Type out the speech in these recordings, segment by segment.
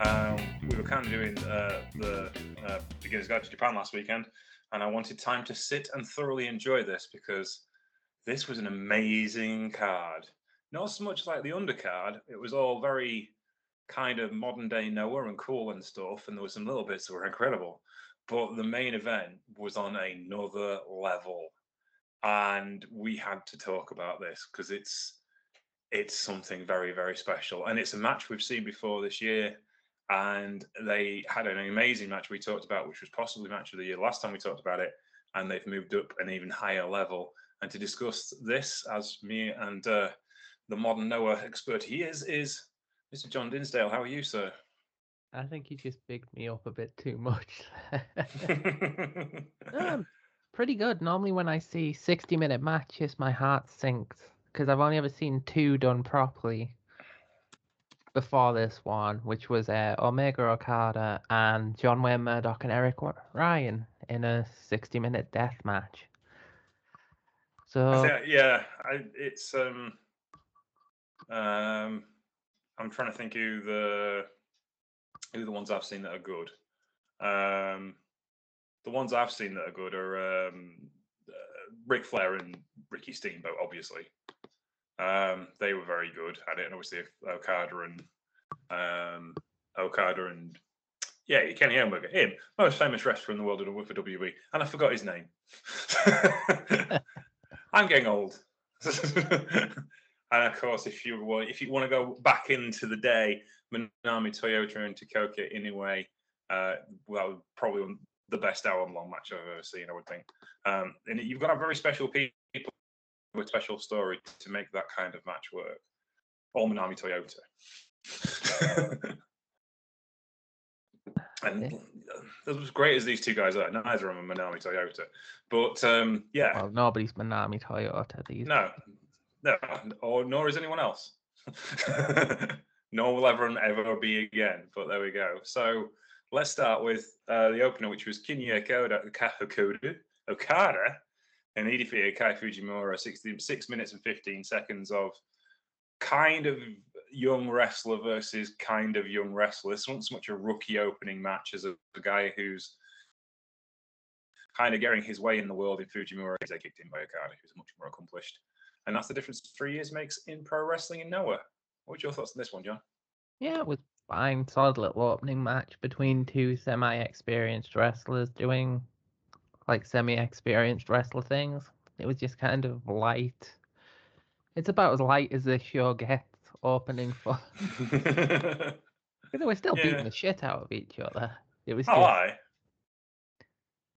Um, we were kind of doing uh, the uh, Beginner's Guide to Japan last weekend, and I wanted time to sit and thoroughly enjoy this because this was an amazing card. Not so much like the undercard, it was all very kind of modern day Noah and cool and stuff, and there were some little bits that were incredible. But the main event was on another level, and we had to talk about this because it's it's something very very special, and it's a match we've seen before this year. And they had an amazing match we talked about, which was possibly match of the year last time we talked about it, and they've moved up an even higher level. And to discuss this, as me and uh, the modern Noah expert he is, is Mr. John Dinsdale, how are you, sir? I think you just bigged me up a bit too much. um, pretty good. Normally, when I see 60 minute matches, my heart sinks because I've only ever seen two done properly before this one, which was uh, Omega Okada and John Wayne Murdoch and Eric Ryan in a 60 minute death match. So, think, yeah, I, it's um, um, I'm trying to think who the who the ones I've seen that are good. Um, the ones I've seen that are good are um, uh, Flair and Ricky Steamboat, obviously. Um, they were very good at it, and obviously Okada and um, Okada and yeah, Kenny Omega, him, most famous wrestler in the world for WWE, and I forgot his name. I'm getting old. and of course, if you want, if you want to go back into the day, Manami Toyota and Takako Inoue, uh, well, probably the best hour-long match I've ever seen. I would think. Um, and you've got have very special people with special story to make that kind of match work. Or Manami Toyota. and as great as these two guys are, neither of them are Manami Toyota. But um, yeah, well, nobody's Manami Toyota these no, no, or nor is anyone else. nor will ever and ever be again. But there we go. So let's start with uh, the opener, which was Kinya Okada, Okada and defeated Kai Fujimura 16, 6 minutes and 15 seconds of kind of young wrestler versus kind of young wrestler. Wasn't so much a rookie opening match as a, a guy who's kind of getting his way in the world in Fujimura. They kicked in by Okada, who's much more accomplished. And that's the difference three years makes in pro wrestling in Noah. What's your thoughts on this one, John? Yeah, it was fine. Solid little opening match between two semi-experienced wrestlers doing like semi-experienced wrestler things. It was just kind of light. It's about as light as this show gets opening for. Because they were still Yeah. beating the shit out of each other. It was oh, just, aye.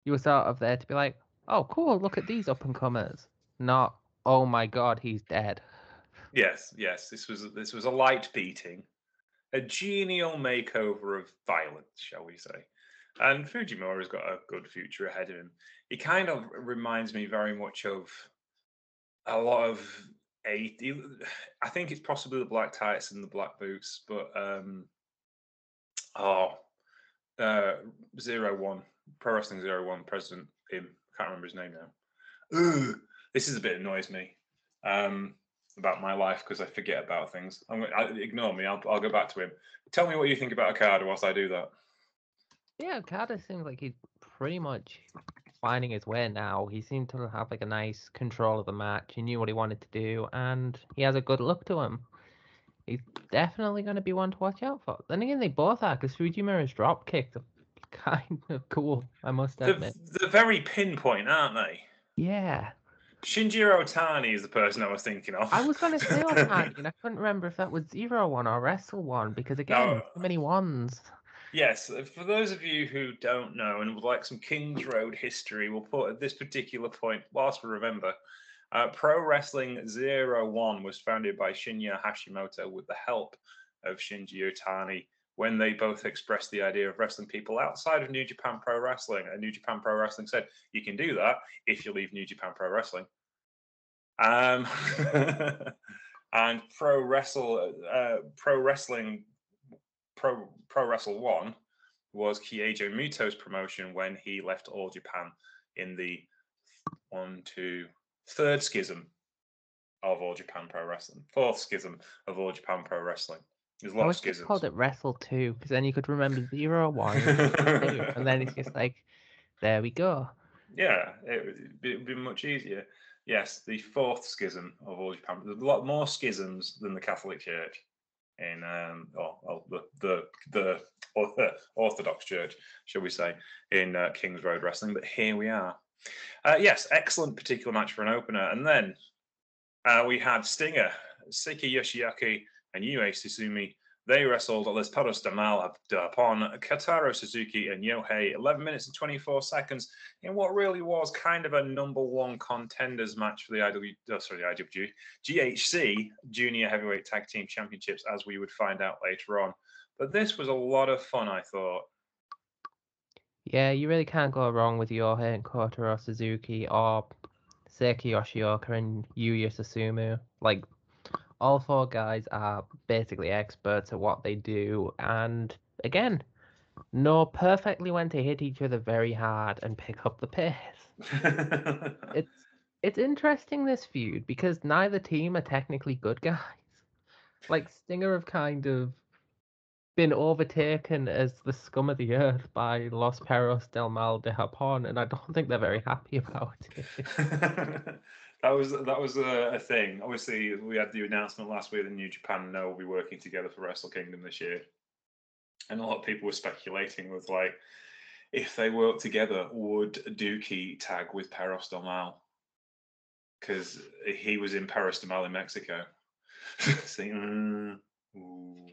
you were sort of there to be like, oh, cool, look at these up and comers. Not, oh my god, he's dead. Yes, yes. This was this was a light beating, a genial makeover of violence, shall we say? And Fujimura's got a good future ahead of him. He kind of reminds me very much of a lot of eight. I think it's possibly the black tights and the black boots, but um, oh, uh, zero one pro wrestling zero one president him. Can't remember his name now. Ugh, this is a bit annoys me. Um, about my life because I forget about things. I'm I, ignore me. I'll, I'll go back to him. Tell me what you think about a card whilst I do that. Yeah, Okada seems like he's pretty much finding his way now. He seemed to have like a nice control of the match. He knew what he wanted to do, and he has a good look to him. He's definitely going to be one to watch out for. Then again, they both are because Fujimura's drop kicks are kind of cool. I must They're, admit. they're very pinpoint, aren't they? Yeah, Shinjiro Otani is the person I was thinking of. I was going to say Otani, and I couldn't remember if that was Zero One or Wrestle One because again, No. too many ones. Yes, uh, for those of you who don't know and would like some Kings Road history, we'll put at this particular point, whilst we remember, uh, Pro Wrestling Zero One was founded by Shinya Hashimoto with the help of Shinji Otani when they both expressed the idea of wrestling people outside of New Japan Pro Wrestling. And New Japan Pro Wrestling said, you can do that if you leave New Japan Pro Wrestling. Um, and Pro Wrestle, uh, Pro Wrestling, Pro Pro Wrestle One was Keiji Muto's promotion when he left All Japan in the one, two, third schism of All Japan Pro Wrestling, fourth schism of All Japan Pro Wrestling. There's a lot I of schisms. called it Wrestle 2 because then you could remember zero, one, and then it's just like, there we go. Yeah, it would be much easier. Yes, the fourth schism of all Japan. There's a lot more schisms than the Catholic Church in um, or, or the the the Ortho- Orthodox Church, shall we say, in uh, Kings Road Wrestling. But here we are. Uh, yes, excellent particular match for an opener, and then uh, we had Stinger, Seiki Yoshioka, and Yuya Susumu. They wrestled Les Perros de upon Kotaro Suzuki and Yohei 11 minutes and 24 seconds in what really was kind of a number one contenders match for the IW, oh, uh, sorry, the IWG, GHC Junior Heavyweight Tag Team Championships, as we would find out later on. But this was a lot of fun, I thought. Yeah, you really can't go wrong with Yohei and Kotaro Suzuki or Seiki Yoshioka and Yuya Susumu. Like, all four guys are basically experts at what they do. And again, know perfectly when to hit each other very hard and pick up the pace. It's it's interesting this feud because neither team are technically good guys. Like Stinger have kind of been overtaken as the scum of the earth by Los Perros del Mal de Japón, and I don't think they're very happy about it. that was that was a, a thing. Obviously, we had the announcement last week that New Japan now will be working together for Wrestle Kingdom this year, and a lot of people were speculating with like, if they work together, would Douki tag with Perros del Mal? Because he was in Perros del Mal in Mexico. so, mm, ooh,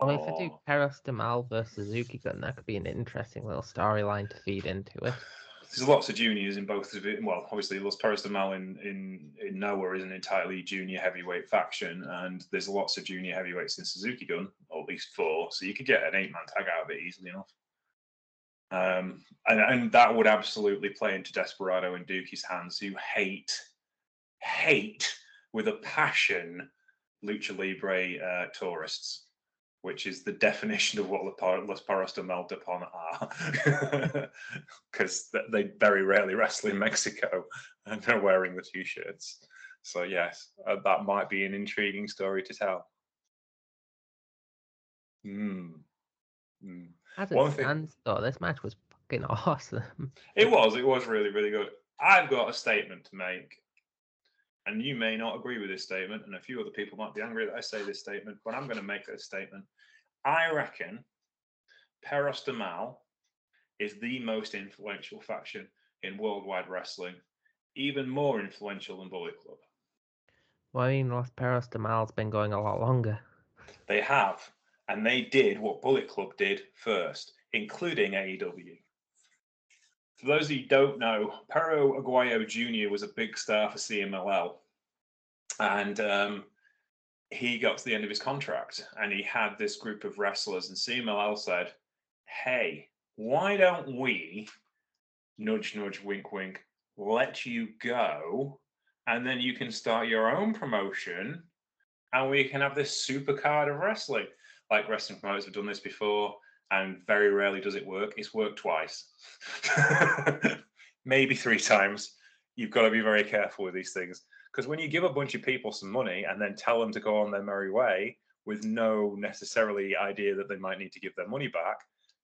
I mean, if they do oh. Perros de Mal versus Suzuki then that could be an interesting little storyline to feed into it. There's lots of juniors in both of it. Well, obviously, Los Perros de Mal in, in, in Noah is an entirely junior heavyweight faction, and there's lots of junior heavyweights in Suzuki Gun, or at least four. So you could get an eight man tag out of it easily enough. Um, and, and that would absolutely play into Desperado and Douki's hands, who hate, hate with a passion lucha libre uh, tourists which is the definition of what Los Perros de Mal de Japón are, because they very rarely wrestle in Mexico and they're wearing the T-shirts. So yes, uh, that might be an intriguing story to tell. Mm. Mm. As it One thing- stands, though, this match was fucking awesome. It was, it was really, really good. I've got a statement to make. And you may not agree with this statement, and a few other people might be angry that I say this statement, but I'm going to make this statement. I reckon Perros de Mal is the most influential faction in worldwide wrestling, even more influential than Bullet Club. Well, I mean, Los Perros de Mal's been going a lot longer. They have, and they did what Bullet Club did first, including AEW. For those of you who don't know, Perro Aguayo Jr. was a big star for CMLL. And um, he got to the end of his contract and he had this group of wrestlers, and CMLL said, Hey, why don't we, nudge, nudge, wink, wink, let you go? And then you can start your own promotion and we can have this super card of wrestling. Like wrestling promoters have done this before, and very rarely does it work. It's worked twice, maybe three times. You've got to be very careful with these things because when you give a bunch of people some money and then tell them to go on their merry way with no necessarily idea that they might need to give their money back,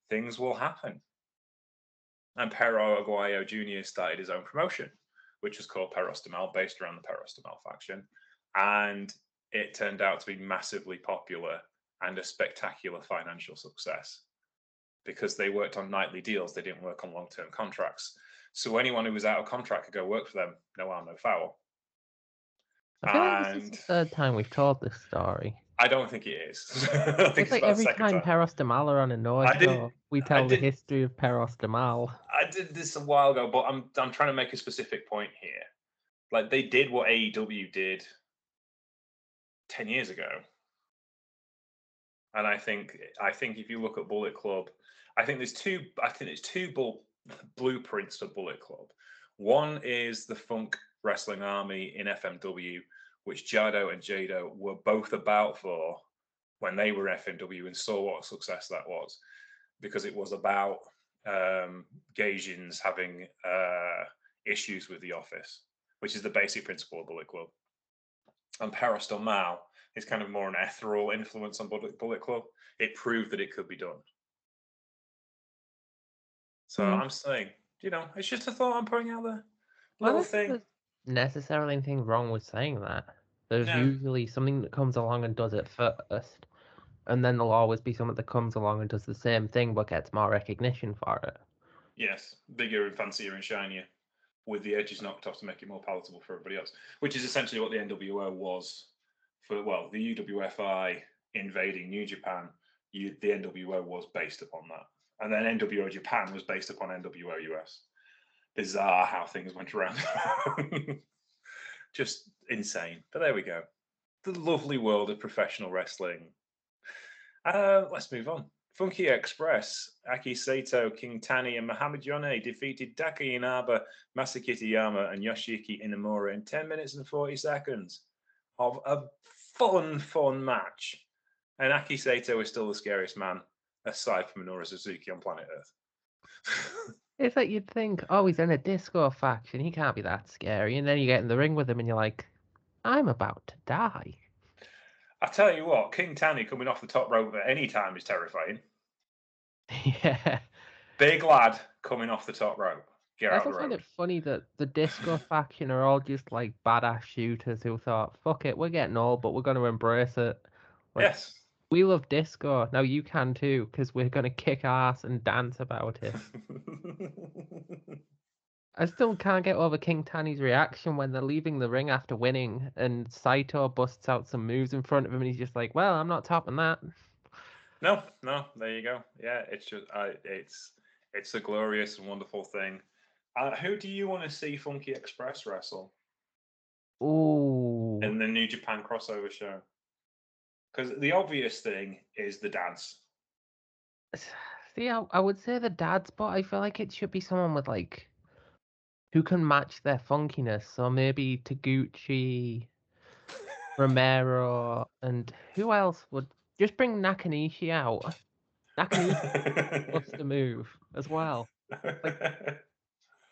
things will happen. And Perro Aguayo Jr. started his own promotion, which was called Perros de Mal, based around the Perros de Mal faction. And it turned out to be massively popular and a spectacular financial success because they worked on nightly deals. They didn't work on long term contracts. So anyone who was out of contract could go work for them, no harm, no foul. I feel like this is the third time we've told this story. I don't think it is. I think It's like every second time Perros de Mal are on a show, we tell the history of Perros de Mal. I did this a while ago, but I'm I'm trying to make a specific point here. Like they did what AEW did ten years ago. and I think I think if you look at Bullet Club, I think there's two. I think there's two bull, blueprints to Bullet Club. One is the Funk Wrestling Army in FMW, which Jado and Gedo were both about for when they were FMW and saw what success that was, because it was about um, Gaijins having uh, issues with the office, which is the basic principle of Bullet Club. And Perros de Mal is kind of more an ethereal influence on Bullet, Bullet Club. It proved that it could be done. So Mm. I'm saying, you know, it's just a thought I'm putting out there. Little think thing. Necessarily anything wrong with saying that. There's No. usually something that comes along and does it first, and then there'll always be someone that comes along and does the same thing but gets more recognition for it. Yes, bigger and fancier and shinier, with the edges knocked off to make it more palatable for everybody else, which is essentially what the NWO was for. Well, the UWFI invading New Japan, you, the NWO was based upon that, and then NWO Japan was based upon NWO US. Bizarre how things went around. Just insane. But there we go. The lovely world of professional wrestling. Uh, let's move on. Funky Express, Aki Sato, King Tany, and Muhammad Yone defeated Taka Inaba, Masaki Kitayama, and Yoshiki Inamura in 10 minutes and 40 seconds of a fun, fun match. And Aki Sato is still the scariest man, aside from Minoru Suzuki on planet Earth. It's like you'd think, oh, he's in a disco faction, he can't be that scary. And then you get in the ring with him and you're like, I'm about to die. I tell you what, King Tany coming off the top rope at any time is terrifying. yeah. Big lad coming off the top rope. Get I also find it funny that the disco faction are all just like badass shooters who thought, fuck it, we're getting old, but we're going to embrace it. Like, Yes. We love disco. Now you can too, because we're going to kick ass and dance about it. I still can't get over King Tany's reaction when they're leaving the ring after winning, and Saito busts out some moves in front of him, and he's just like, "Well, I'm not topping that." No, no, there you go. Yeah, it's just uh, it's it's a glorious and wonderful thing. Uh, who do you want to see Funky Express wrestle Ooh, in the New Japan crossover show? Because the obvious thing is the dance. see, I, I would say the dad spot. I feel like it should be someone with like who can match their funkiness. So maybe Taguchi, Romero, and who else would just bring Nakanishi out? Nakanishi loves to move as well.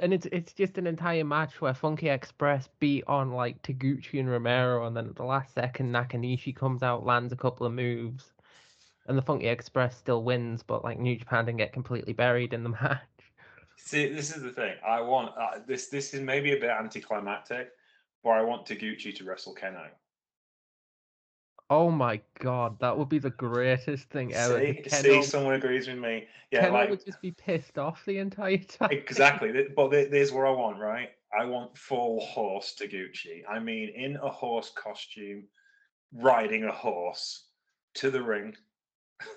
and it's it's just an entire match where Funky Express beat on like Taguchi and Romero, and then at the last second Nakanishi comes out, lands a couple of moves, and the Funky Express still wins, but like New Japan didn't get completely buried in the match. See, this is the thing. I want uh, this. This is maybe a bit anticlimactic, but I want Taguchi to wrestle Kenoh. Oh my god, that would be the greatest thing ever. See, see, someone agrees with me. Yeah, Kenoh like would just be pissed off the entire time. exactly. But there's what I want, right? I want full horse Taguchi. I mean, in a horse costume, riding a horse to the ring,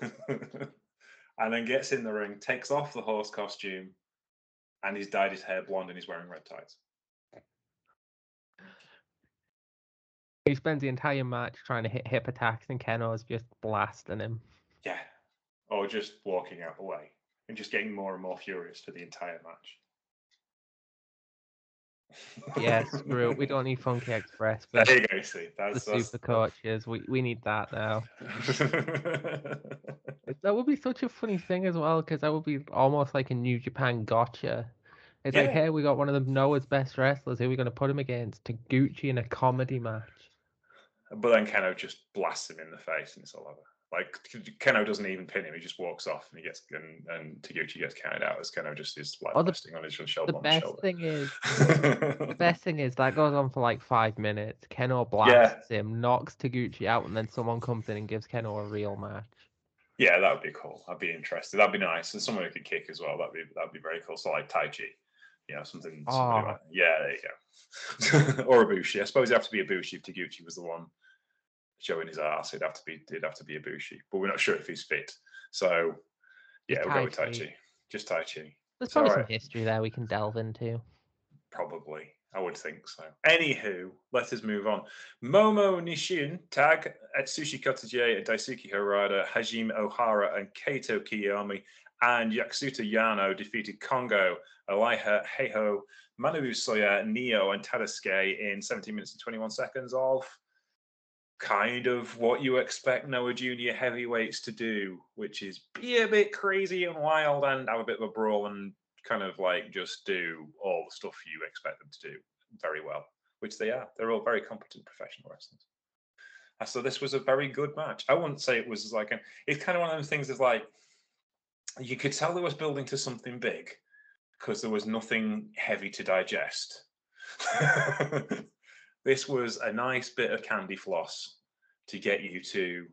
and then gets in the ring, takes off the horse costume, and he's dyed his hair blonde and he's wearing red tights. He spends the entire match trying to hit hip attacks, and Kenoh's just blasting him. Yeah. Or just walking out the way and just getting more and more furious for the entire match. Yeah, screw it. We don't need Funky Express. But There you go. See, the that's, that's super coaches. We we need that now. That would be such a funny thing as well, because that would be almost like a New Japan gotcha. It's like, hey, we got one of the Noah's best wrestlers. Who are we going to put him against? Taguchi in a comedy match. But then Kenoh just blasts him in the face and it's all over. Like Kenoh doesn't even pin him; he just walks off and he gets and, and Taguchi gets counted out as Kenoh just is like Oh, the- resting on his shoulder. The best shoulder. thing is, the best thing is that goes on for like five minutes. Kenoh blasts him, knocks Taguchi out, and then someone comes in and gives Kenoh a real match. Yeah, that would be cool. I'd be interested. That'd be nice. And someone who could kick as well. That'd be that'd be very cool. So like Taichi. You know, something. somebody Oh. like- yeah, there you go. or Ibushi. I suppose it'd have to be Ibushi if Taguchi was the one showing his ass. It'd have to be it'd have to be Ibushi. But we're not sure if he's fit. So yeah, Just we'll go with Tai Tai Chi. Chi. Just Taichi. There's It's probably alright. some history there we can delve into. Probably. I would think so. Anywho, let us move on. Momo Nishin tag Atsushi Kotoge, Daisuke Harada, Hajime Ohara, and Kaito Kiyomiya, and Yasuda Yano defeated Kongo, Elijah Heiho, Manabu Soya, Nioh, and Tadasuke in 17 minutes and 21 seconds of kind of what you expect Noah Junior heavyweights to do, which is be a bit crazy and wild and have a bit of a brawl and kind of like just do all the stuff you expect them to do very well, which they are. They're all very competent professional wrestlers. So this was a very good match. I wouldn't say it was like an. It's kind of one of those things. Is like you could tell there was building to something big because there was nothing heavy to digest. this was a nice bit of candy floss to get you to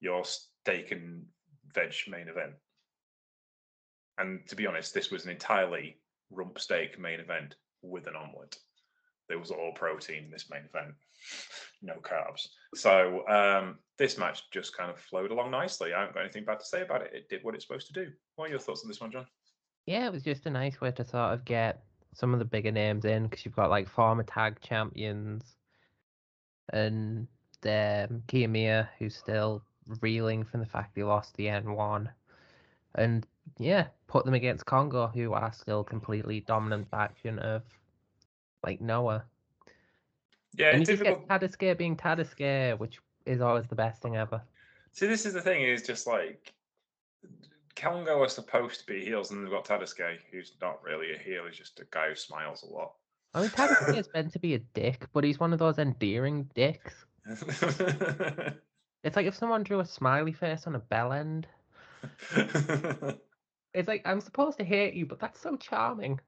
your steak and veg main event. And to be honest, this was an entirely rump steak main event with an omelette. There was all protein in this main event, no carbs. So um, this match just kind of flowed along nicely. I haven't got anything bad to say about it. It did what it's supposed to do. What are your thoughts on this one, John? Yeah, it was just a nice way to sort of get some of the bigger names in because you've got like former tag champions and um, Kiyomiya, who's still reeling from the fact he lost the N1. And yeah, put them against Kongo, who are still completely dominant faction of like Noah. Yeah, and it's you difficult. get Tadasuke being Tadasuke, which is always the best thing ever. See, this is the thing: is just like Kongo are supposed to be heels, and they've got Tadasuke, who's not really a heel; he's just a guy who smiles a lot. I mean, Tadasuke is meant to be a dick, but he's one of those endearing dicks. It's like if someone drew a smiley face on a bell end. It's like I'm supposed to hate you, but that's so charming.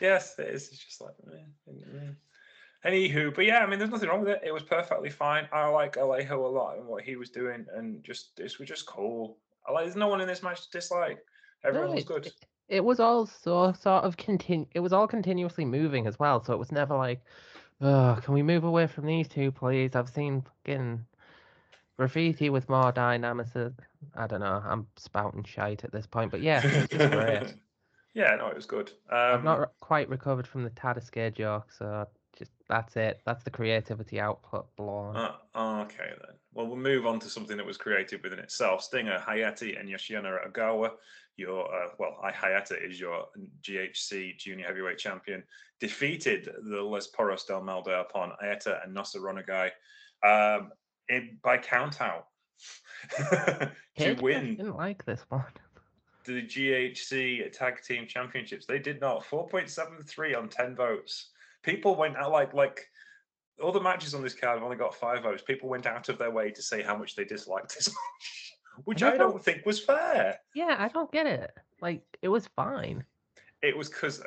yes, it is. It's just like, meh, meh. Anywho, but yeah, I mean, there's nothing wrong with it. It was perfectly fine. I like Alejo a lot and what he was doing, and just this was just cool. I like. There's no one in this match to dislike. Everyone No, was good. It, it was all so sort of continu. It was all continuously moving as well, so it was never like, oh, can we move away from these two, please? I've seen fucking graffiti with more dynamism. I don't know. I'm spouting shite at this point, but yeah, it was great. yeah, no, it was good. Um, I've not re- quite recovered from the Tadasuke joke, so just that's it. That's the creativity output blown. Uh, okay then. Well, we'll move on to something that was creative within itself. Stinger, Hayate, and Yoshinari Ogawa. Your uh, well, I Hayate is your GHC Junior Heavyweight Champion. Defeated the Les Poros del Mal upon Eita and Nosawa Rongai um, in, by count out to Kid, I win didn't like this one. the GHC Tag Team Championships. They did not. 4.73 on 10 votes. People went out like like all the matches on this card have only got five votes. People went out of their way to say how much they disliked this match, which I I don't- don't think was fair. Yeah, I don't get it. Like it was fine. It was because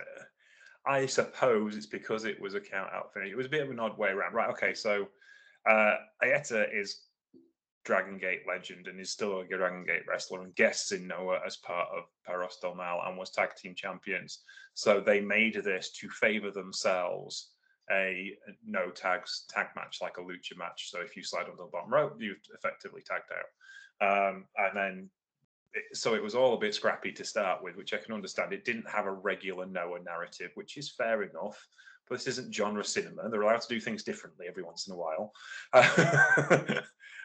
I suppose it's because it was a count out finish. It was a bit of an odd way around. Right. Okay. So uh, Ayeta is Dragon Gate legend and is still a Dragon Gate wrestler and guests in Noah as part of Perros Del Mal and was tag team champions. So they made this to favor themselves a no tags tag match like a lucha match. So if you slide onto the bottom rope, you've effectively tagged out. Um, and then so it was all a bit scrappy to start with, which I can understand. It didn't have a regular Noah narrative, which is fair enough. But this isn't genre cinema. They're allowed to do things differently every once in a while.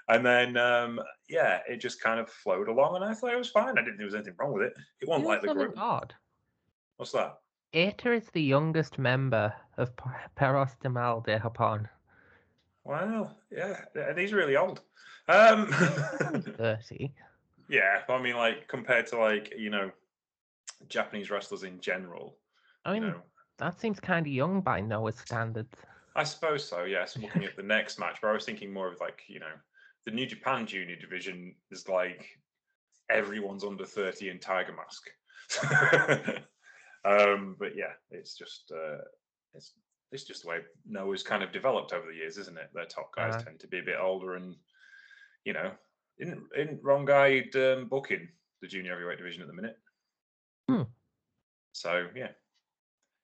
and then, um, yeah, it just kind of flowed along, and I thought it was fine. I didn't think there was anything wrong with it. It wasn't You know like the group. odd. What's that? Ater is the youngest member of P- Perros de Mal de Japón. Well, yeah, he's really old. Um, Thirty. yeah, I mean, like compared to like you know Japanese wrestlers in general, I you mean, know, that seems kind of young by Noah's standards. I suppose so. Yes, looking at the next match, but I was thinking more of like you know, the New Japan Junior division is like everyone's under thirty in Tiger Mask. um, but yeah, it's just uh, it's it's just the way Noah's kind of developed over the years, isn't it? Their top guys Uh-huh. tend to be a bit older, and you know, in in wrong guy um, booking the junior heavyweight division at the minute. Hmm. So yeah,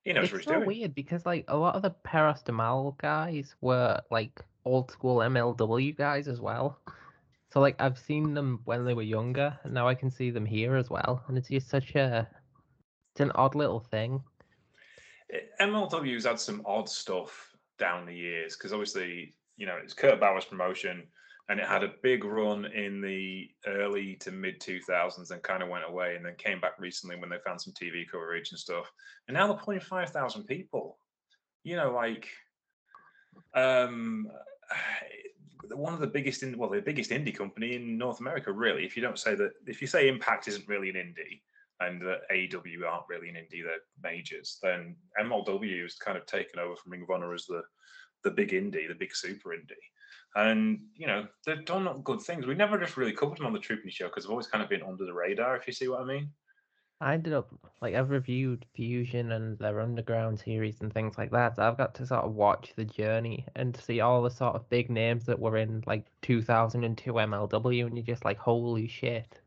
he knows it's what he's so doing. weird because like a lot of the Mal guys were like old school MLW guys as well. So like I've seen them when they were younger, and now I can see them here as well, and it's just such a it's an odd little thing. MLW's had some odd stuff down the years because obviously, you know, it's Court Bauer's promotion and it had a big run in the early to mid 2000s and kind of went away and then came back recently when they found some TV coverage and stuff. And now they're pulling 5,000 people. You know, like, um, one of the biggest in well, the biggest indie company in North America, really. If you don't say that, if you say Impact isn't really an indie, and that AEW aren't really an indie, they're majors, then MLW has kind of taken over from Ring of Honor as the the big indie, the big super indie. And you know they've done good things. We never just really covered them on the Trooping Show because they've always kind of been under the radar, if you see what I mean. I ended up like I've reviewed Fusion and their underground series and things like that. So I've got to sort of watch the journey and see all the sort of big names that were in like 2002 MLW, and you're just like, holy shit.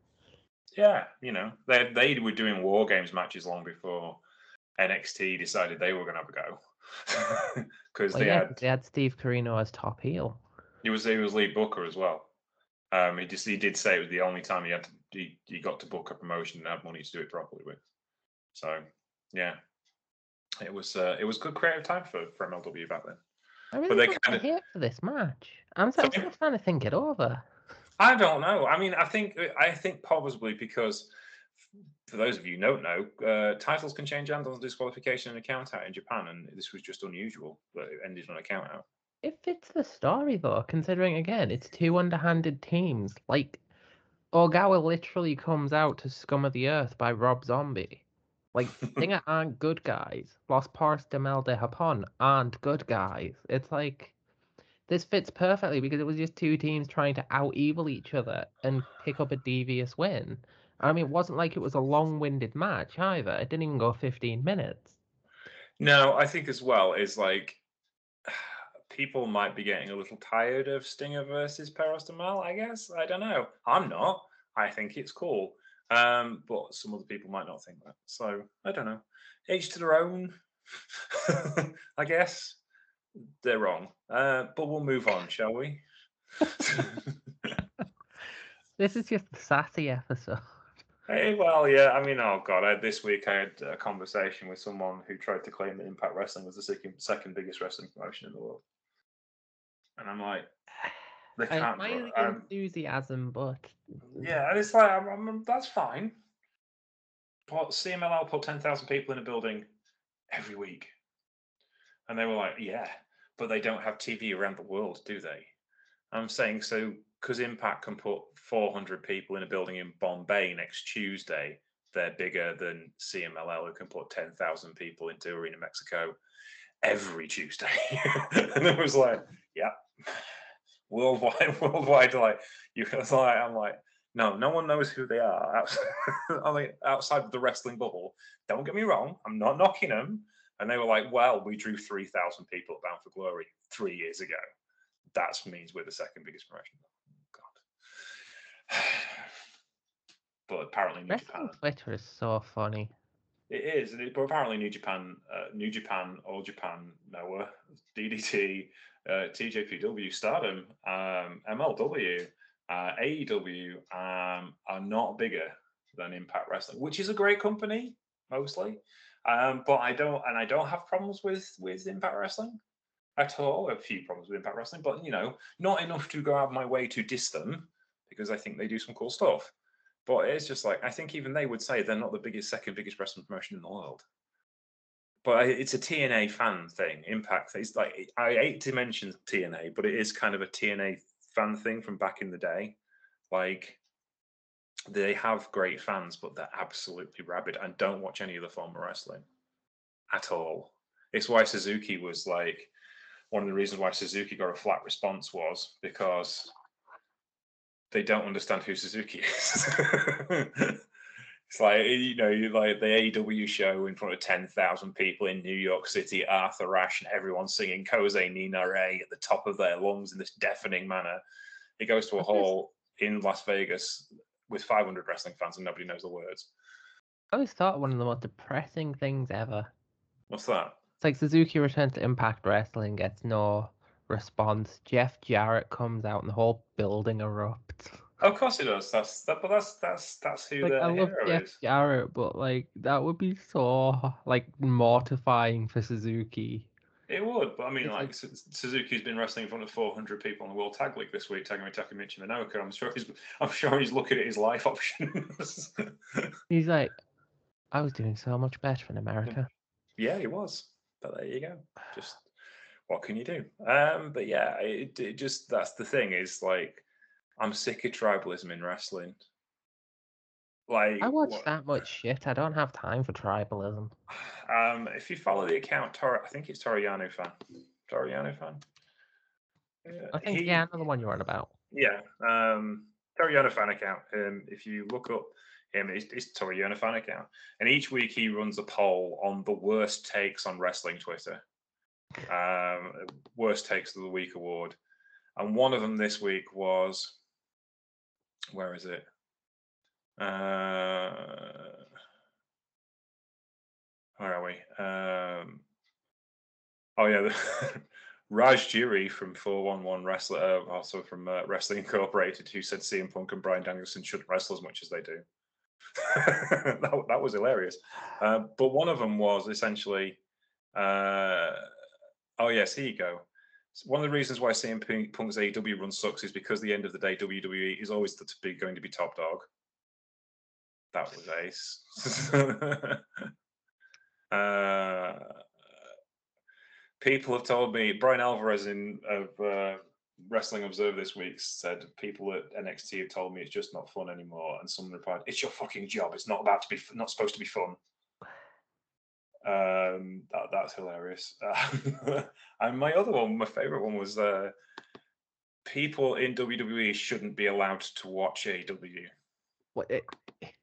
Yeah, you know, they they were doing war games matches long before NXT decided they were going to have a go because Well, they yeah, had they had Steve Corino as top heel. he was he was lead booker as well. Um, he just he did say it was the only time he had to, he, he got to book a promotion and have money to do it properly with. So yeah, it was uh, it was good creative time for for MLW back then. I really they don't kinda- here for this match. I'm, so- I'm still trying to think it over. I don't know. I mean, I think I think probably because for those of you who don't know, uh, titles can change hands on disqualification and a count out in Japan, and this was just unusual that it ended on a count out. It fits the story though, considering again it's two underhanded teams. Like Ogawa literally comes out to Scum of the Earth by Rob Zombie. Like Stinger aren't good guys. Los Perros de Mal de Japón aren't good guys. It's like this fits perfectly because it was just two teams trying to out evil each other and pick up a devious win. I mean, it wasn't like it was a long winded match either. It didn't even go 15 minutes. No, I think as well is like people might be getting a little tired of Stinger versus Perros de Mal. I guess I don't know. I'm not. I think it's cool, um, but some other people might not think that. So I don't know. Each to their own. I guess they're wrong, uh, but we'll move on, shall we? This is just a sassy episode. Hey, well, yeah. I mean, oh god, I, this week I had a conversation with someone who tried to claim that Impact Wrestling was the second, second biggest wrestling promotion in the world, and I'm like, they I can't. admire bro. the Um, enthusiasm, but yeah, and it's like, I'm, I'm- that's fine. But CMLL put ten thousand people in a building every week, and they were like, yeah, but they don't have TV around the world, do they? I'm saying so because Impact can put 400 people in a building in Bombay next Tuesday. They're bigger than CMLL, who can put 10,000 people into Arena Mexico every Tuesday. and it was like, yeah, worldwide, worldwide. Like you was like, I'm like, no, no one knows who they are outside, I mean, outside of the wrestling bubble. Don't get me wrong, I'm not knocking them. And they were like, well, we drew 3,000 people at Bound for Glory three years ago. That means we're the second biggest promotion. Oh, God. but apparently, wrestling Japan. Twitter is so funny. It is, and it- but apparently New Japan, uh, New Japan, All Japan, Noah, DDT, uh, TJPW, Stardom, um, MLW, uh, AEW um, are not bigger than Impact Wrestling, which is a great company mostly. Um, but I don't, and I don't have problems with with Impact Wrestling at all. A few problems with Impact Wrestling, but you know, not enough to go out of my way to diss them because I think they do some cool stuff. But it's just like I think even they would say they're not the biggest, second biggest wrestling promotion in the world. But it's a TNA fan thing. Impact. It's like I hate to mention TNA, but it is kind of a TNA fan thing from back in the day. Like they have great fans, but they're absolutely rabid and don't watch any of the former wrestling at all. It's why Suzuki was like one of the reasons why Suzuki got a flat response was because they don't understand who Suzuki is. it's like you know, you like the AEW show in front of ten thousand people in New York City, Arthur Ashe, and everyone singing Kaze ni Nare at the top of their lungs in this deafening manner. It goes to a hall in Las Vegas with 500 wrestling fans and nobody knows the words. I always thought one of the most depressing things ever. What's that? It's like Suzuki returns to Impact Wrestling, gets no response. Jeff Jarrett comes out and the whole building erupts. Of course it does. That's that, but that's that's that's who Like the I love hero Jeff is. Jarrett, but like that would be so like mortifying for Suzuki. It would, but I mean, It's like, like- Suzuki's been wrestling in front of 400 people in the World Tag League this week, Takumi Takamichi Minoka. I'm sure he's, I'm sure he's looking at his life options. He's like, I was doing so much better in hmm. America. yeah, he was, but there you go. Just what can you do? Um, but yeah, it, it just that's the thing is like, I'm sick of tribalism in wrestling. Like, I watch what- that much shit. I don't have time for tribalism. Um, if you follow the account, Tor, I think it's Toriano fan. Toriano fan. Yeah, I think he- yeah, another one you're on about. Yeah, um, Toriano fan account. Um, if you look up him, it's, it's Toriano fan account, and each week he runs a poll on the worst takes on wrestling Twitter. Um, worst takes of the week award, and one of them this week was, where is it? Uh, where are we? Um, oh yeah, the, Raj Giri from 411 Wrestler, uh, also from uh, Wrestling Incorporated, who said CM Punk and Bryan Danielson shouldn't wrestle as much as they do. that, that was hilarious. Uh, but one of them was essentially, uh, oh yes, here you go. One of the reasons why CM Punk's AEW run sucks is because the end of the day, WWE is always to be, going to be top dog. That was ace. uh, people have told me Bryan Alvarez in of uh, Wrestling Observer this week said people at NXT have told me it's just not fun anymore, and someone replied, "It's your fucking job. It's not about to be, not supposed to be fun." Um, that, that's hilarious. And my other one, my favorite one was uh, people in WWE shouldn't be allowed to watch AEW. What it,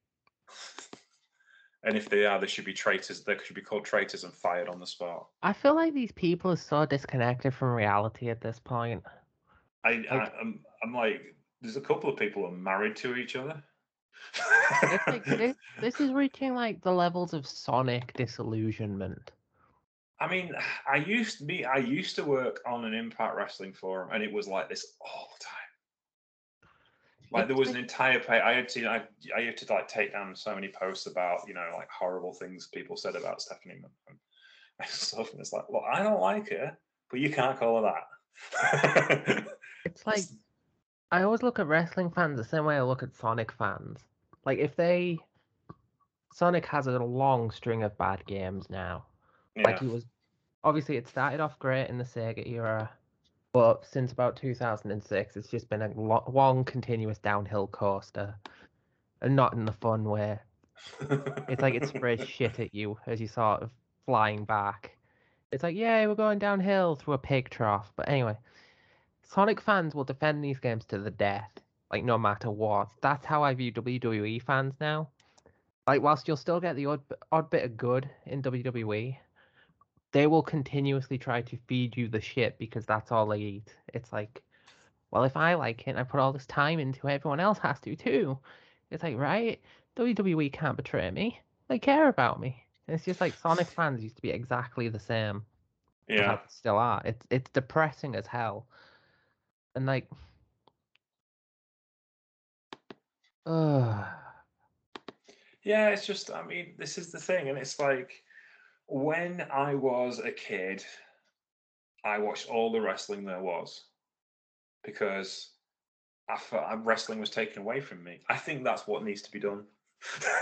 And if they are, they should be traitors. They should be called traitors and fired on the spot. I feel like these people are so disconnected from reality at this point. I, I Like- I'm, I'm like, there's a couple of people who are married to each other. It's like this, this is reaching like the levels of Sonic disillusionment. I mean, I used to be, I used to work on an Impact Wrestling forum, and it was like this all the time. Like there was an entire page. I had to, I, I had to like take down so many posts about, you know, like horrible things people said about Stephanie and stuff. And it's like, well, I don't like her, but you can't call her that. It's like I always look at wrestling fans the same way I look at Sonic fans. Like if they Sonic has a long string of bad games now. yeah. Like he was obviously it started off great in the Sega era, but since about 2006 it's just been a lo- long continuous downhill coaster. And not in the fun way. It's like it sprays shit at you as you sort of flying back. It's like, yay, we're going downhill through a pig trough. But anyway, Sonic fans will defend these games to the death, like no matter what. That's how I view WWE fans now. Like, whilst you'll still get the odd, odd bit of good in WWE, they will continuously try to feed you the shit because that's all they eat. It's like, well, if I like it and I put all this time into it, everyone else has to too. It's like, right? WWE can't betray me. They care about me. And it's just like Sonic fans used to be exactly the same. yeah. Still are. It's it's depressing as hell. And like Yeah, it's just, I mean, this is the thing. And it's like, when I was a kid, I watched all the wrestling there was because I felt uh, wrestling was taken away from me. I think that's what needs to be done.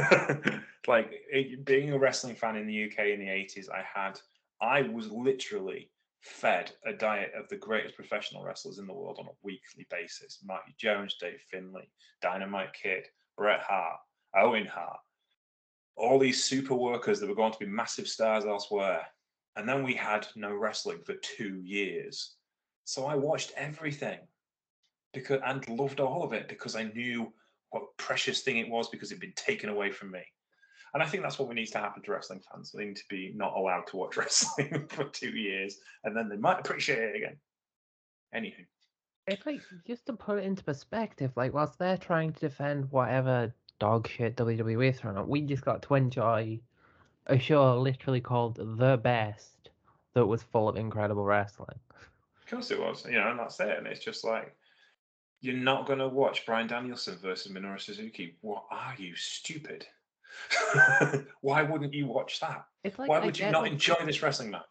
like it, being a wrestling fan in the UK in the 80s, I had, I was literally fed a diet of the greatest professional wrestlers in the world on a weekly basis. Marty Jones, Dave Finlay, Dynamite Kid, Bret Hart, Owen Hart, all these super workers that were going to be massive stars elsewhere. And then we had no wrestling for two years. So I watched everything because and loved all of it because I knew what precious thing it was because it'd been taken away from me. And I think that's what we need to happen to wrestling fans. They need to be not allowed to watch wrestling for two years and then they might appreciate it again. Anywho. It's like just to put it into perspective, like whilst they're trying to defend whatever dog shit WWE throwing out, we just got to enjoy a show literally called The Best that was full of incredible wrestling. Of course it was, you know, and that's it. And it's just like You're not going to watch Bryan Danielson versus Minoru Suzuki. What are you, stupid? Why wouldn't you watch that? It's like Why I would you not enjoy people- this wrestling match?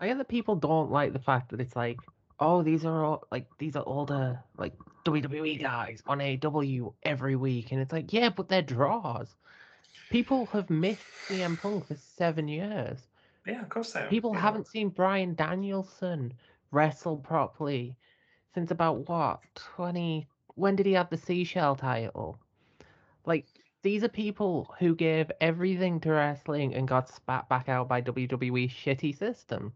I get that people don't like the fact that it's like, oh, these are all like these are older like WWE guys on AW every week, and it's like, yeah, but they're draws. People have missed CM Punk for seven years. Yeah, of course they are. People know. haven't seen Bryan Danielson wrestle properly since about what twenty? When did he have the Seashell title? Like these are people who gave everything to wrestling and got spat back out by WWE shitty system.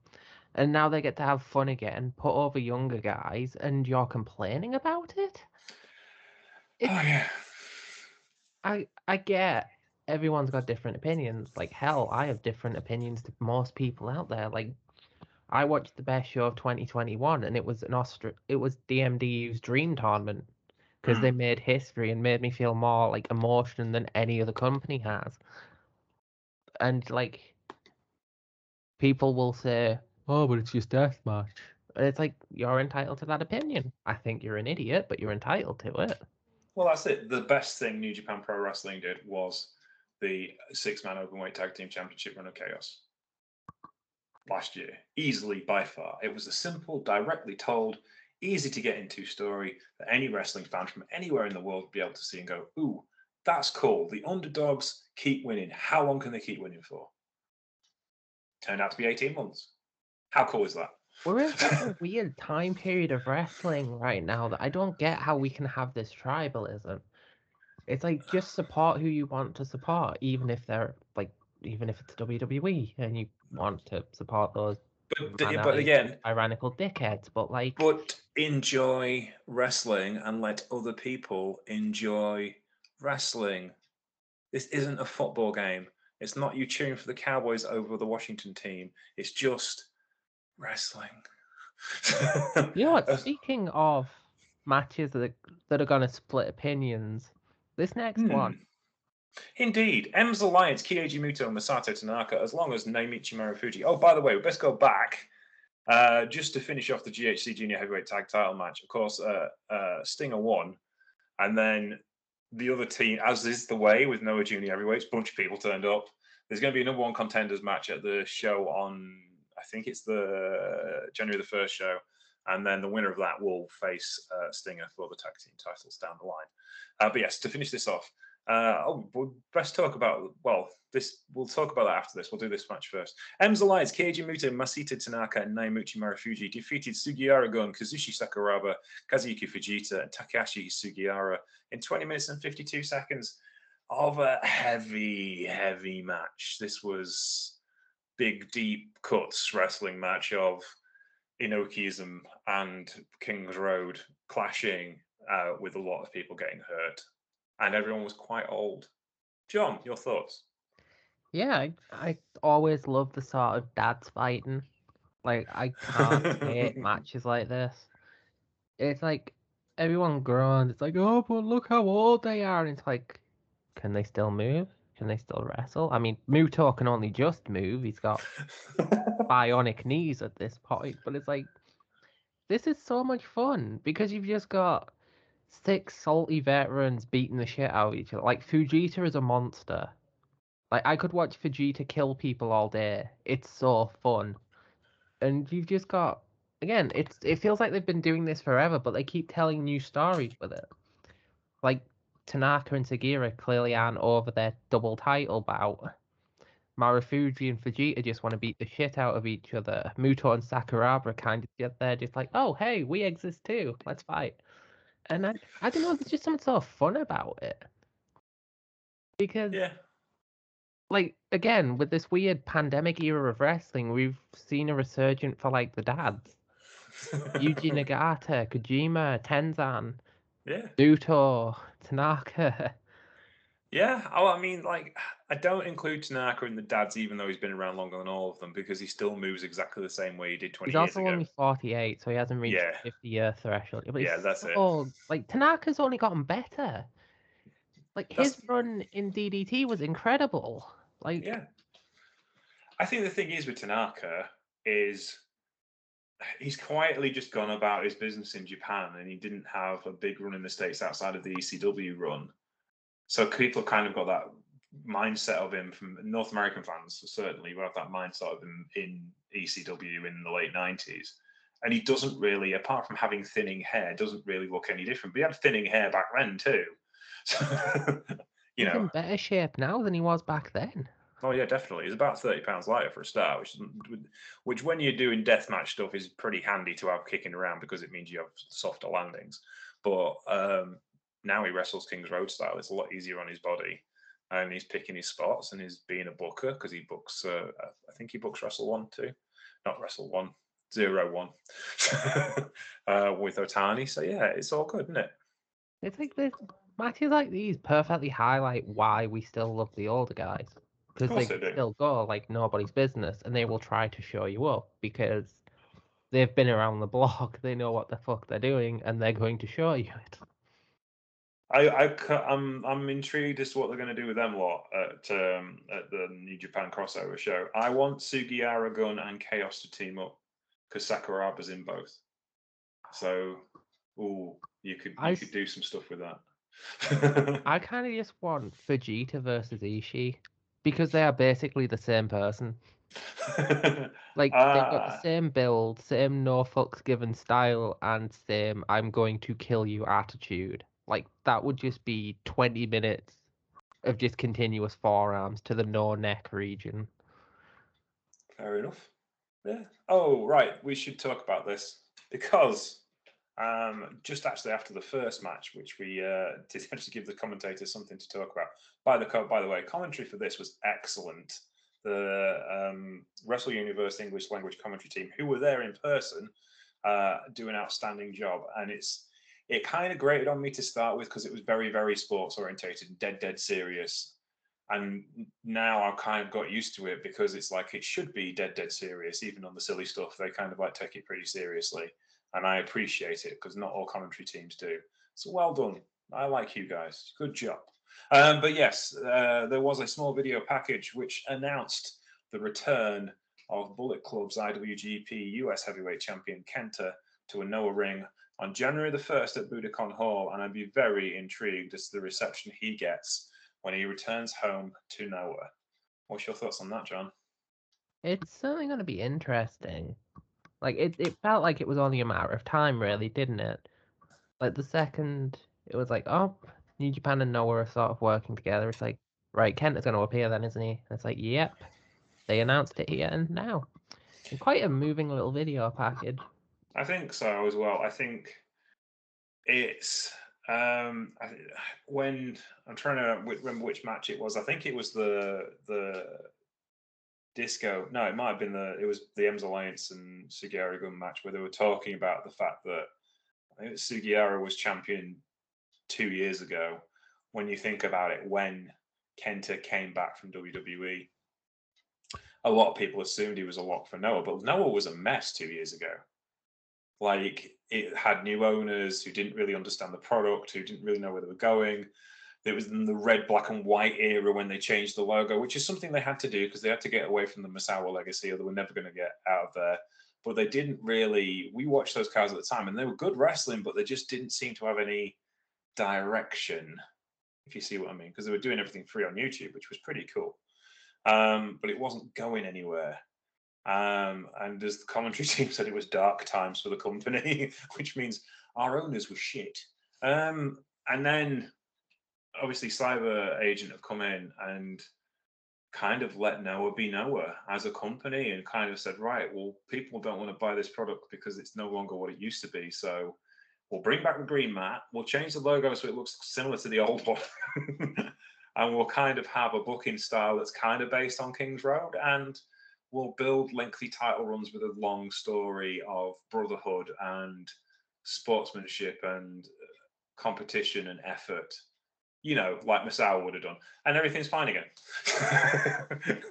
And now they get to have fun again, put over younger guys, and you're complaining about it? Oh, yeah. I I get everyone's got different opinions. Like hell, I have different opinions to most people out there. Like I watched the best show of 2021, and it was an Austra- It was DMDU's dream tournament because they mm. made history and made me feel more like emotion than any other company has. And like people will say, "Oh, but it's just deathmatch." And it's like you're entitled to that opinion. I think you're an idiot, but you're entitled to it. Well, that's it. The best thing New Japan Pro Wrestling did was the six man openweight tag team championship run of chaos last year. Easily by far. It was a simple, directly told, easy to get into story that any wrestling fan from anywhere in the world would be able to see and go, ooh, that's cool. The underdogs keep winning. How long can they keep winning for? Turned out to be 18 months. How cool is that? We're in such a weird time period of wrestling right now that I don't get how we can have this tribalism. It's like just support who you want to support, even if they're like, even if it's WWE and you want to support those But, but again, tyrannical dickheads. But like, but enjoy wrestling and let other people enjoy wrestling. This isn't a football game. It's not you cheering for the Cowboys over the Washington team. It's just wrestling. you know what? Speaking of matches that are, that are gonna split opinions, this next one, hmm. Indeed. M's Alliance, Keiji Muto and Masato Tanaka, as long as Naomichi Marufuji. Oh, by the way, we best go back uh, just to finish off the GHC Junior Heavyweight Tag Title match. Of course, uh, uh, Stinger won, and then the other team, as is the way with Noah Junior Heavyweights, bunch of people turned up. There's going to be a number one contenders match at the show on, I think it's the January the first show, and then the winner of that will face uh, Stinger for the tag team titles down the line. Uh, but yes, to finish this off, uh, oh, we'll best talk about well, this we'll talk about that after this. We'll do this match first. M's Alliance, Keiji Masato Tanaka, and Naomichi Marufuji defeated Sugiura Gun, Kazushi Sakuraba, Kazuki Fujita, and Takashi Sugiura in 20 minutes and 52 seconds of a heavy, heavy match. This was big, deep cuts wrestling match of Inokiism and King's Road clashing uh, with a lot of people getting hurt and everyone was quite old. John, your thoughts? yeah, I, I always love the sort of dads fighting. Like I can't hate matches like this. It's like everyone groans. It's like, oh, but look how old they are. And it's like, can they still move? Can they still wrestle? I mean, Muto can only just move. He's got bionic knees at this point. But it's like, this is so much fun because you've just got six salty veterans beating the shit out of each other. Like Fujita is a monster. Like I could watch Fujita kill people all day. It's so fun. And you've just got again, it's it feels like they've been doing this forever, but they keep telling new stories with it. Like Tanaka and Sugiura clearly aren't over their double title bout. Marufuji and Fujita just want to beat the shit out of each other. Muto and Sakuraba kind of get there, just like, oh hey, we exist too. Let's fight. And I, I don't know, there's just something so fun about it. Because yeah. like again with this weird pandemic era of wrestling we've seen a resurgent for like the dads yuji nagata kojima tenzan yeah. Muto, tanaka Yeah. Oh, I mean, like, I don't include Tanaka in the dads, even though he's been around longer than all of them, because he still moves exactly the same way he did 20 he's years also ago. only 48 so he hasn't reached Yeah. the 50 year threshold but Yeah, he's that's it. like tanaka's only gotten better like his That's- run in ddt was incredible like Yeah. I think the thing is with Tanaka is he's quietly just gone about his business in Japan, and he didn't have a big run in the states outside of the ECW run. So people kind of got that mindset of him from North American fans. Certainly, we have that mindset of him in ECW in the late nineties. And he doesn't really, apart from having thinning hair, doesn't really look any different. But he had thinning hair back then too. So, you He's know, in better shape now than he was back then. Oh yeah, definitely. He's about thirty pounds lighter for a start, which which when you're doing deathmatch stuff is pretty handy to have kicking around because it means you have softer landings. But um, now he wrestles King's Road style. It's a lot easier on his body, and he's picking his spots and he's being a booker because he books. Uh, I think he books Wrestle One too, not Wrestle One, Zero One, uh, with Otani. So yeah, it's all good, isn't it? It's like this matches like these perfectly highlight why we still love the older guys because they they do. still go like nobody's business, and they will try to show you up because they've been around the block, they know what the fuck they're doing, and they're going to show you it. I, I ca- I'm I'm intrigued as to what they're going to do with them lot at um, at the New Japan crossover show. I want Sugiura Gun and Chaos to team up because Sakuraba's in both. So, ooh, you could you I could do some stuff with that. I kind of just want Fujita versus Ishii because they are basically the same person. Like they've got the Ah. same build, same no fucks given style, and same I'm going to kill you attitude. Like that would just be 20 minutes of just continuous forearms to the no neck region. Fair enough. Yeah. Oh, right. We should talk about this because um, just actually after the first match, which we uh, did actually give the commentators something to talk about. By the co- by the way, commentary for this was excellent. The um, Wrestle Universe English language commentary team, who were there in person, uh, do an outstanding job, and it's it kind of grated on me to start with because it was very very sports orientated, dead dead serious and now I've kind of got used to it because it's like it should be dead, dead serious. Even on the silly stuff, they kind of like take it pretty seriously, and I appreciate it because not all commentary teams do. So well done. I like you guys. Good job. Um, but yes, uh, there was a small video package which announced the return of Bullet Club's IWGP US Heavyweight Champion Kenta to a Noah ring on January the 1st at Budokan Hall, and I'd be very intrigued as to the reception he gets when he returns home to Noah. What's your thoughts on that, John? It's certainly going to be interesting. Like it, it felt like it was only a matter of time, really, didn't it? Like the second it was like, oh, New Japan and Noah are sort of working together. It's like, right, Kent is going to appear then, isn't he? And it's like, yep, they announced it here and now. And quite a moving little video package. I think so as well. I think it's um I, when I'm trying to remember which match it was. I think it was the the disco. No, it might have been the it was the M's Alliance and Sugiura Gun match where they were talking about the fact that I think was champion two years ago. When you think about it, when Kenta came back from WWE, a lot of people assumed he was a lock for Noah, but Noah was a mess two years ago. Like it had new owners who didn't really understand the product, who didn't really know where they were going. It was in the red, black, and white era when they changed the logo, which is something they had to do because they had to get away from the Misawa legacy, or they were never going to get out of there. But they didn't really. We watched those cars at the time, and they were good wrestling, but they just didn't seem to have any direction, if you see what I mean, because they were doing everything free on YouTube, which was pretty cool. Um, but it wasn't going anywhere. Um, and as the commentary team said, it was dark times for the company, which means our owners were shit. Um, and then obviously Cyber Agent have come in and kind of let Noah be Noah as a company and kind of said, right, well, people don't want to buy this product because it's no longer what it used to be. So we'll bring back the green mat, we'll change the logo so it looks similar to the old one. and we'll kind of have a booking style that's kind of based on King's Road and we'll build lengthy title runs with a long story of brotherhood and sportsmanship and uh, competition and effort. You know like Masao would have done. And everything's fine again.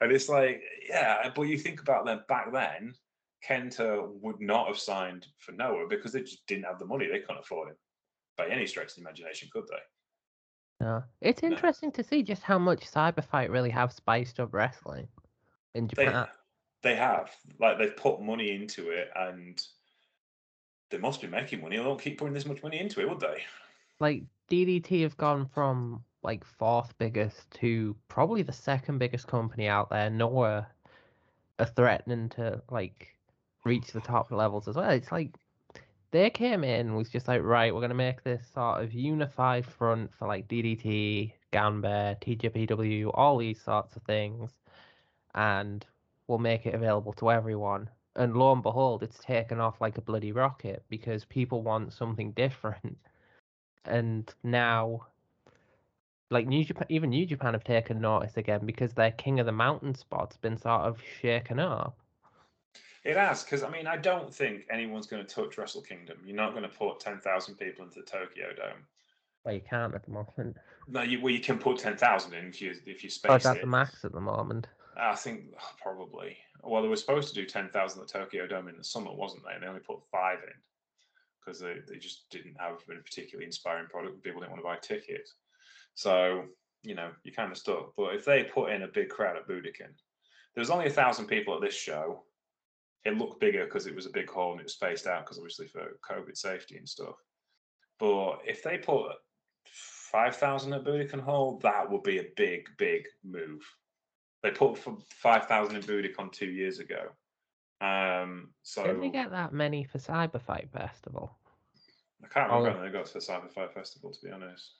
And it's like yeah but you think about them back then Kenta would not have signed for Noah because they just didn't have the money. They couldn't afford him by any stretch of the imagination could they? No. It's No. interesting to see just how much Cyberfight really have spiced up wrestling in they Japan. Ah. They have. Like they've put money into it and they must be making money. They don't keep putting this much money into it, would they? Like DDT have gone from like fourth biggest to probably the second biggest company out there. Nowhere are threatening to like reach the top levels as well. It's like they came in was just like right, we're gonna make this sort of unified front for like DDT, Ganbare, TJPW, all these sorts of things, and we'll make it available to everyone. And lo and behold, it's taken off like a bloody rocket because people want something different. And now, like New Japan, even New Japan have taken notice again because their King of the Mountain spot's been sort of shaken up. It has, because I mean, I don't think anyone's going to touch Wrestle Kingdom. You're not going to put 10,000 people into the Tokyo Dome. Well, you can't at the moment. No, you, well, you can put 10,000 in if you, if you oh, space Oh, is that it. the max at the moment? I think probably. Well, they were supposed to do 10,000 at Tokyo Dome in the summer, wasn't they? And they only put five in because they, they just didn't have a particularly inspiring product people didn't want to buy tickets. So, you know, you kind of stuck. But if they put in a big crowd at Budokan, there was only a thousand people at this show. It looked bigger because it was a big hall and it was spaced out because obviously for COVID safety and stuff. But if they put 5,000 at Budokan Hall, that would be a big, big move. They put for 5,000 in Budokan two years ago. Um, so Didn't we get that many for Cyber Fight Festival? I can't remember Oh. they got for Cyber Fight Festival, to be honest.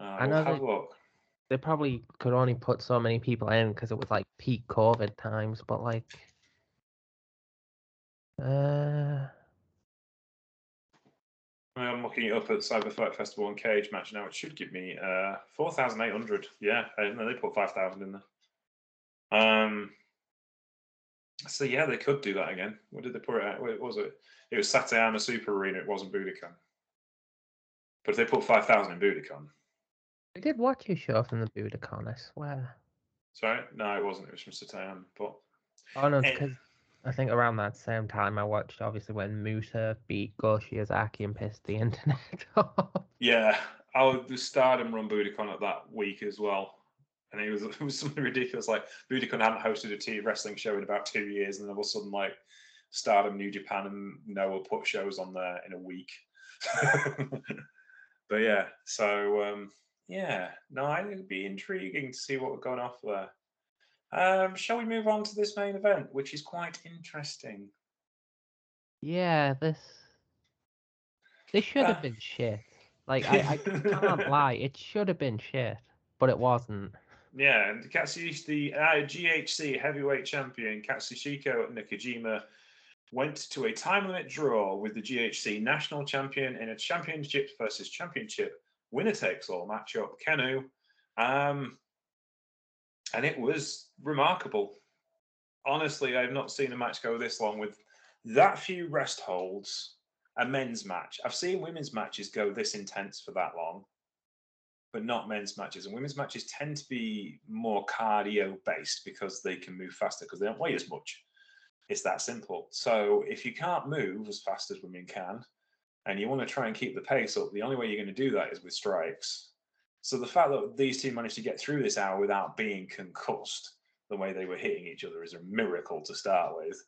Uh, I we'll know have they- a look. They probably could only put so many people in because it was like peak COVID times, but like, uh, I'm looking it up at Cyber Fight Festival and Cage Match now. It should give me uh, 4,800. Yeah, no, they put 5,000 in there. Um, so yeah, they could do that again. What did they put it at? What was it? It was Saitama Super Arena. It wasn't Budokan. But if they put 5,000 in Budokan, I did watch your show from the Budokan, I swear. sorry, no, it wasn't. It was from Saitama. But Oh no, because I think around that same time I watched obviously when Muta beat Go Shiozaki and pissed the internet off. Yeah, oh, the Stardom run Budokan at that week as well, and it was it was something ridiculous. Like Budokan hadn't hosted a TV wrestling show in about two years, and then all of a sudden, like Stardom, New Japan, and Noah put shows on there in a week. but yeah, so um, yeah, no, I it'd be intriguing to see what we're going off there. Um, shall we move on to this main event, which is quite interesting? Yeah, this this should have Uh, been shit. Like I, I can't lie, it should have been shit, but it wasn't. Yeah, and Katsushi, the uh, GHC heavyweight champion Katsuhiko Nakajima went to a time limit draw with the GHC national champion in a championship versus championship winner takes all matchup, Kenoh. Um, and it was remarkable. Honestly, I've not seen a match go this long with that few rest holds. A men's match. I've seen women's matches go this intense for that long but not men's matches. And women's matches tend to be more cardio based because they can move faster because they don't weigh as much. It's that simple. So if you can't move as fast as women can, and you want to try and keep the pace up, the only way you're going to do that is with strikes. So the fact that these two managed to get through this hour without being concussed the way they were hitting each other is a miracle to start with.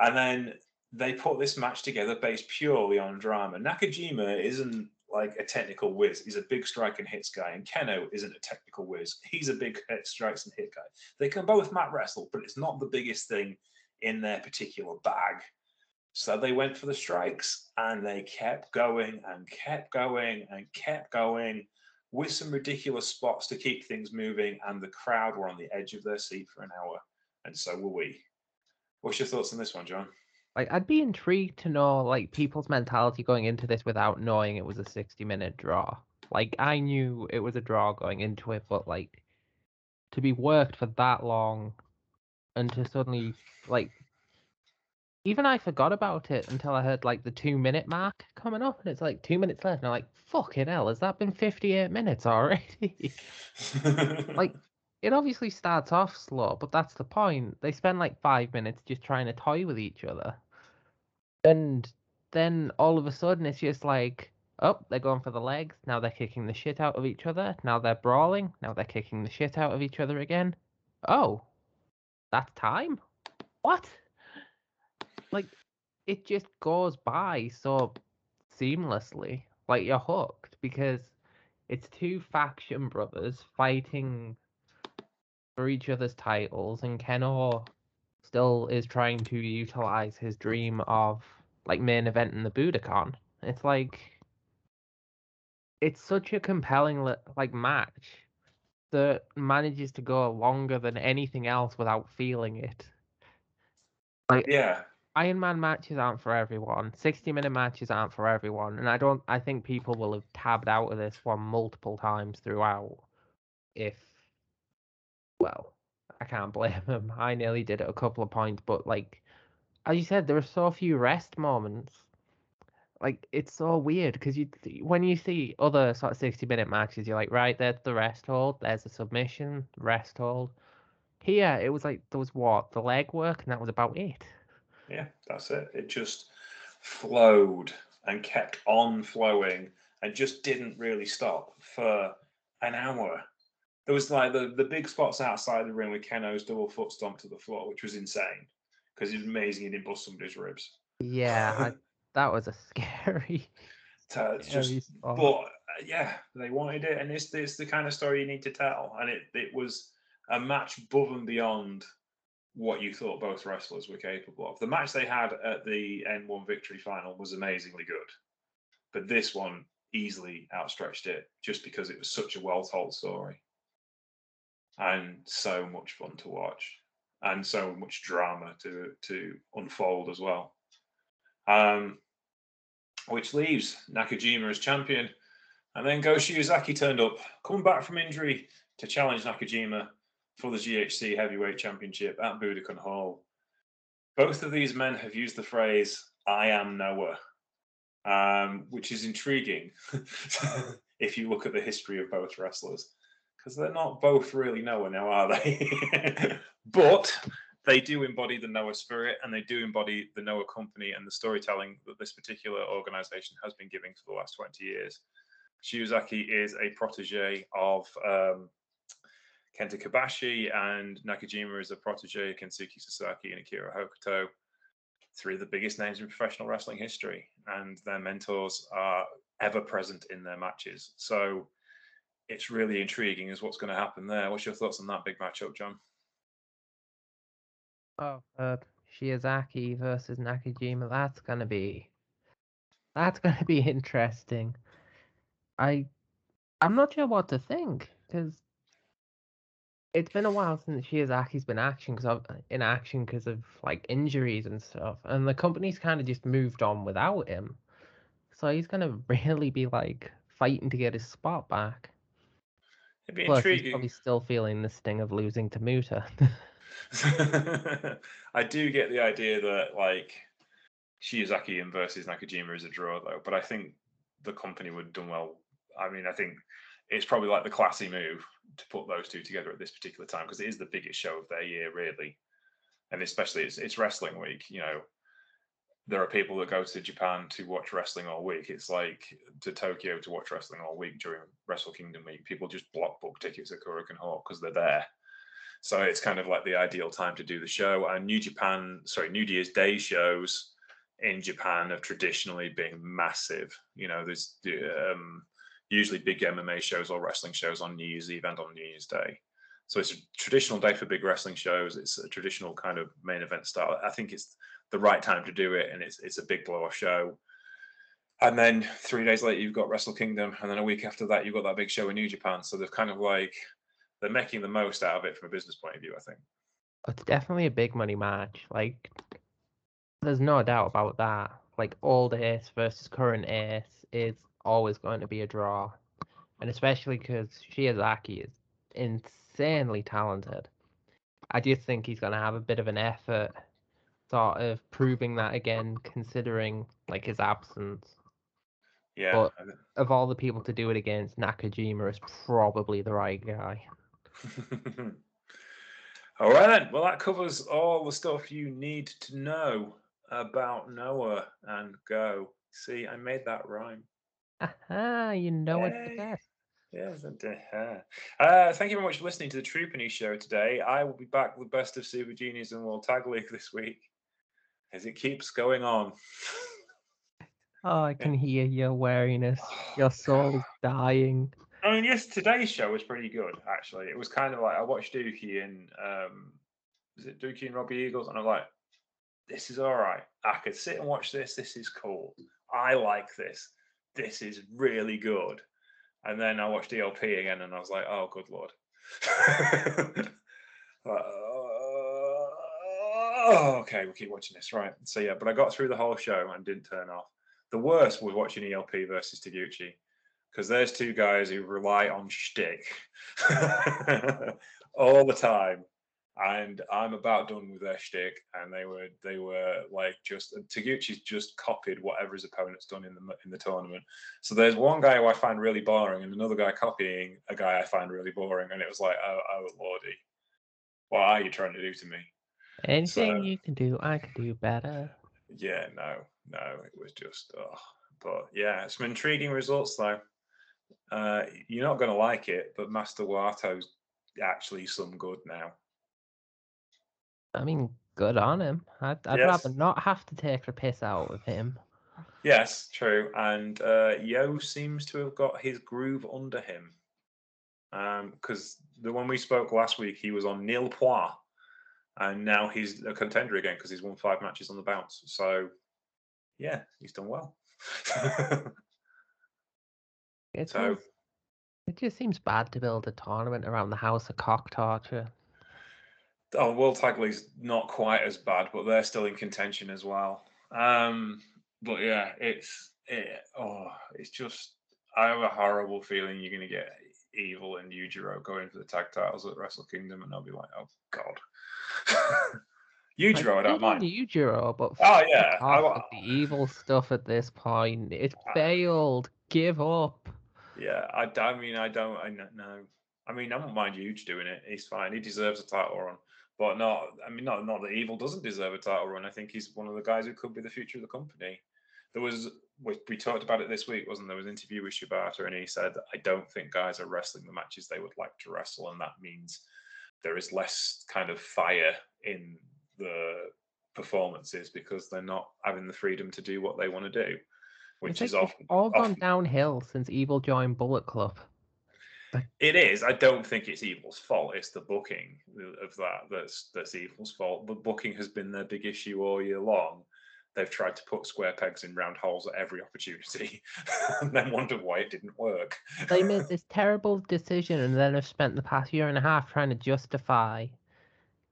And then they put this match together based purely on drama. Nakajima isn't like a technical whiz. He's a big strike and hits guy, and Kenoh isn't a technical whiz. He's a big strikes and hit guy. They can both mat wrestle, but it's not the biggest thing in their particular bag. So they went for the strikes, and they kept going and kept going and kept going with some ridiculous spots to keep things moving, and the crowd were on the edge of their seat for an hour, and so were we. What's your thoughts on this one, John? Like I'd be intrigued to know like people's mentality going into this without knowing it was a 60 minute draw. Like I knew it was a draw going into it, but like to be worked for that long and to suddenly like even I forgot about it until I heard like the two minute mark coming up and it's like two minutes left and I'm like, fucking hell, has that been 58 minutes already? like it obviously starts off slow, but that's the point. They spend like five minutes just trying to toy with each other. And then all of a sudden it's just like, oh, they're going for the legs. Now they're kicking the shit out of each other. Now they're brawling. Now they're kicking the shit out of each other again. Oh, that's time. What? Like, it just goes by so seamlessly. Like you're hooked because it's two faction brothers fighting for each other's titles, and Kenoh still is trying to utilize his dream of like main event in the Budokan. It's like it's such a compelling like match that manages to go longer than anything else without feeling it. Like yeah, Iron Man matches aren't for everyone. 60 minute matches aren't for everyone. And I don't I think people will have tabbed out of this one multiple times throughout if well, I can't blame them. I nearly did it a couple of points, but like as you said, there are so few rest moments. Like it's so weird because you when you see other sort of 60 minute matches, you're like, right, there's the rest hold, there's a submission, rest hold. Here it was like there was what, the leg work and that was about it. Yeah, that's it. It just flowed and kept on flowing and just didn't really stop for an hour. There was like the, the big spots outside the ring with Kenoh's double foot stomp to the floor, which was insane because it was amazing he didn't bust somebody's ribs. Yeah, I, that was a scary. To, just, but uh, yeah, they wanted it, and it's, it's the kind of story you need to tell, and it it was a match above and beyond what you thought both wrestlers were capable of. The match they had at the N1 victory final was amazingly good, but this one easily outstretched it just because it was such a well told story and so much fun to watch and so much drama to to unfold as well. Um, which leaves Nakajima as champion, and then Go Shiozaki turned up, coming back from injury to challenge Nakajima for the GHC Heavyweight Championship at Budokan Hall. Both of these men have used the phrase "I am Noah," um, which is intriguing if you look at the history of both wrestlers, because they're not both really Noah now, are they? but they do embody the Noah spirit and they do embody the Noah company and the storytelling that this particular organization has been giving for the last 20 years. Shiozaki is a protege of um, Kenta Kobashi and Nakajima is a protege of Kensuke Sasaki and Akira Hokuto, three of the biggest names in professional wrestling history, and their mentors are ever present in their matches. So it's really intriguing as what's going to happen there. What's your thoughts on that big matchup, John? Oh, uh, versus Nakajima. That's gonna be that's gonna be interesting. I I'm not sure what to think because it's been a while since Shiozaki's been uh, action cause of, in action because of like injuries and stuff, and the company's kind of just moved on without him. So he's gonna really be like fighting to get his spot back. It'd be Plus, intriguing. he's probably still feeling the sting of losing to Muta. I do get the idea that like Shiozaki and versus Nakajima is a draw though, but I think the company would have done well. I mean, I think it's probably like the classy move to put those two together at this particular time because it is the biggest show of their year, really, and especially it's it's wrestling week. You know, there are people that go to Japan to watch wrestling all week. It's like to Tokyo to watch wrestling all week during Wrestle Kingdom week. People just block book tickets at Korakuen Hall because they're there. So it's kind of like the ideal time to do the show. And New Japan, sorry, New Year's Day shows in Japan have traditionally been massive. You know, there's um, usually big MMA shows or wrestling shows on New Year's Eve and on New Year's Day. So it's a traditional day for big wrestling shows. It's a traditional kind of main event style. I think it's the right time to do it, and it's it's a big blow off show. And then three days later, you've got Wrestle Kingdom, and then a week after that, you've got that big show in New Japan. So they're kind of like they're making the most out of it from a business point of view. I think it's definitely a big money match. Like, there's no doubt about that. Like, old ace versus current ace is always going to be a draw, and especially because Shiozaki is insanely talented. I just think he's going to have a bit of an effort, sort of proving that again, considering like his absence. Yeah. But of all the people to do it against, Nakajima is probably the right guy. all right then. Well, that covers all the stuff you need to know about Noah and Go. See, I made that rhyme. Aha, you know it's the best. Yes, and, uh, thank you very much for listening to the Troopany show today. I will be back with the Best of Super Juniors and World Tag League this week as it keeps going on. Oh, I can hear your weariness. Your soul is dying. I mean, yes, today's show was pretty good, actually. It was kind of like I watched Douki and um, is it Douki and Robbie Eagles, and I'm like, this is all right. I could sit and watch this. This is cool. I like this. This is really good. And then I watched ELP again, and I was like, oh, good lord. oh, okay, we'll keep watching this, right? So yeah, but I got through the whole show and didn't turn off. The worst was watching ELP versus Taguchi because there's two guys who rely on shtick all the time and I'm about done with their shtick. And they were they were like just Taguchi's just copied whatever his opponent's done in the in the tournament. So there's one guy who I find really boring, and another guy copying a guy I find really boring, and it was like, oh, oh lordy, what are you trying to do to me? Anything so, you can do, I can do better. Yeah, no, no, it was just, oh, but yeah, some intriguing results though. Uh, you're not going to like it, but Master Wato's actually some good now. I mean, good on him. I'd, I'd yes. rather not have to take the piss out of him. Yes, true. And uh, Yo seems to have got his groove under him. Because um, the one we spoke last week, he was on nil point, and now he's a contender again because he's won five matches on the bounce. So, yeah, he's done well. it, so, it just seems bad to build a tournament around the house of cock torture oh, World Tag League's not quite as bad, but they're still in contention as well. Um, but yeah, it's it, oh, it's just I have a horrible feeling you're going to get Evil and Yujiro going for the tag titles at Wrestle Kingdom, and I'll be like, oh god. Yujiro, I, I don't mind. Yujiro, but oh yeah, I, want the evil stuff at this point. It failed. Give up. Yeah, I, I mean, I don't. I know. I mean, I don't mind Huge doing it. He's fine. He deserves a title run but not. I mean, not not that Evil doesn't deserve a title run. I think he's one of the guys who could be the future of the company. There was we, we talked about it this week, wasn't there? Was an interview with Shibata, and he said, "I don't think guys are wrestling the matches they would like to wrestle, and that means there is less kind of fire in the performances because they're not having the freedom to do what they want to do." Which is often, all gone often, downhill since Evil joined Bullet Club. It is. I don't think it's Evil's fault. It's the booking of that that's that's Evil's fault. The booking has been their big issue all year long. They've tried to put square pegs in round holes at every opportunity, and then wondered why it didn't work. they made this terrible decision, and then have spent the past year and a half trying to justify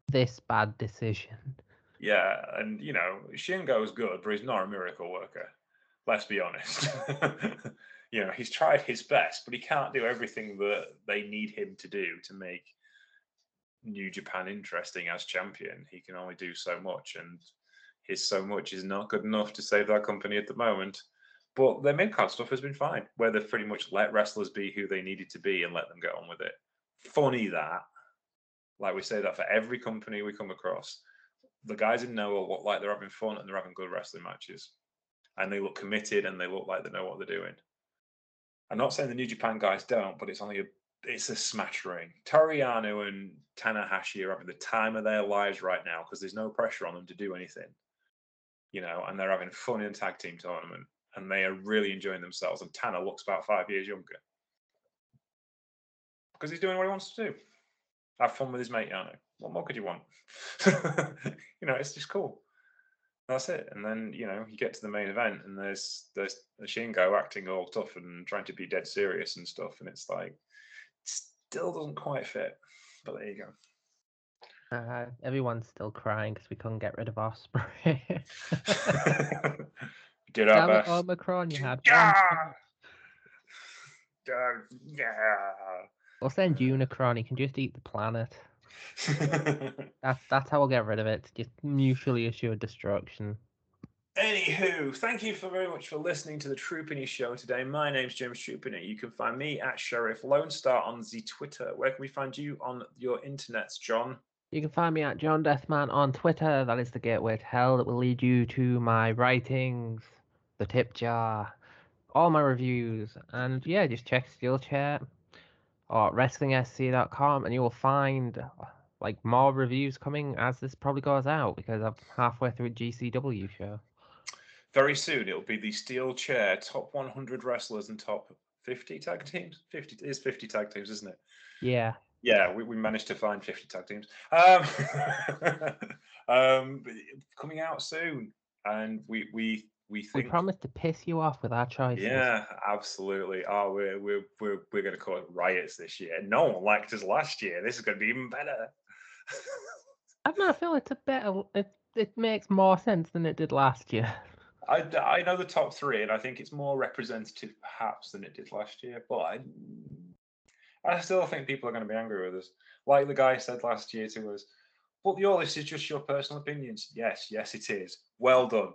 this bad decision. Yeah, and you know, Shingo is good, but he's not a miracle worker. Let's be honest. you know he's tried his best, but he can't do everything that they need him to do to make New Japan interesting as champion. He can only do so much, and his so much is not good enough to save that company at the moment. But their mid card stuff has been fine, where they've pretty much let wrestlers be who they needed to be and let them get on with it. Funny that, like we say that for every company we come across, the guys in Noah look like they're having fun and they're having good wrestling matches, and they look committed and they look like they know what they're doing. I'm not saying the New Japan guys don't, but it's only a it's a smattering. Toru Yano and Tanahashi are having the time of their lives right now because there's no pressure on them to do anything. You know, and they're having fun in tag team tournament and they are really enjoying themselves. And Tana looks about five years younger because he's doing what he wants to do. Have fun with his mate Yano. What more could you want? you know, it's just cool that's it. And then you know you get to the main event, and there's there's Shingo acting all tough and trying to be dead serious and stuff, and it's like it still doesn't quite fit. But there you go. Uh, everyone's still crying because we couldn't get rid of Osprey. did our best. Omicron, you had. Yeah. Yeah. We'll send Unicron. He can just eat the planet. that's that's how we'll get rid of it. Just mutually assured destruction. Anywho, thank you for very much for listening to the Troopany show today. My name's James Troopany. You can find me at Sheriff Lone Star on the Twitter. Where can we find you on your internets, John? You can find me at John Deathman on Twitter. That is the gateway to hell that will lead you to my writings, the tip jar, all my reviews, and yeah, just check Steel Chair or wrestlingsc.com and you will find uh, like more reviews coming as this probably goes out because I'm halfway through a GCW show. Very soon it'll be the steel chair top 100 wrestlers and top 50 tag teams. 50 is 50 tag teams, isn't it? Yeah. Yeah, we, we managed to find 50 tag teams. Um, um, coming out soon. And we we we think we promised to piss you off with our choices. Yeah, absolutely. Oh, we're we're we're, we're going to cause riots this year. No one liked us last year. This is going to be even better. I know. I feel it's a better. It it makes more sense than it did last year. I, I know the top three, and I think it's more representative perhaps than it did last year. But I I still think people are going to be angry with us. Like the guy said last year to us, but your list is just your personal opinions. Yes, yes, it is. Well done.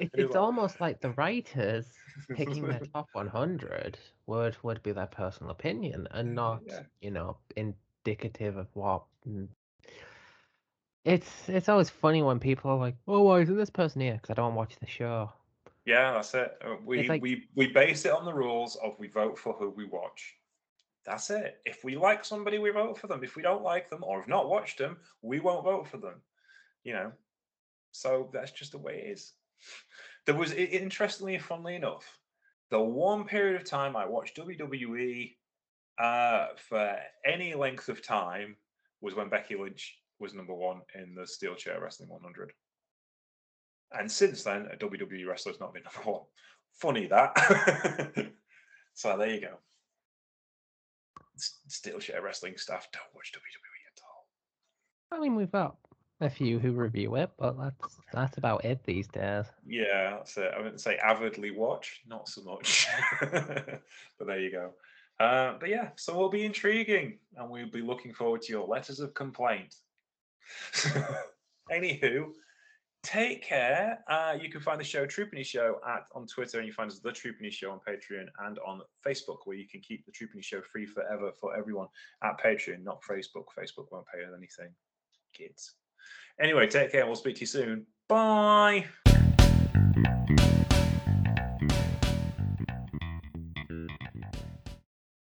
it, it's almost like the writers picking their top 100 would would be their personal opinion and not, yeah. you know, indicative of what. It's it's always funny when people are like, "Oh, why isn't this person here?" Because I don't watch the show. Yeah, that's it. Uh, we like, we we base it on the rules of we vote for who we watch. That's it. If we like somebody, we vote for them. If we don't like them or have not watched them, we won't vote for them. You know, so that's just the way it is. There was, interestingly and funnily enough, the one period of time I watched WWE uh, for any length of time was when Becky Lynch was number one in the Steel Chair Wrestling 100. And since then, a WWE wrestler's not been number one. Funny that. so there you go. Steel Chair Wrestling stuff. don't watch WWE at all. I mean, we've got a few who review it, but that's that's about it these days. Yeah, that's it. I wouldn't say avidly watch, not so much. but there you go. Uh, but yeah, so it'll be intriguing, and we'll be looking forward to your letters of complaint. Anywho, take care. Uh, you can find the show Troopany Show at on Twitter, and you find us the Troopany Show on Patreon and on Facebook, where you can keep the Troopany Show free forever for everyone at Patreon, not Facebook. Facebook won't pay us anything, kids. Anyway, take care. We'll speak to you soon. Bye.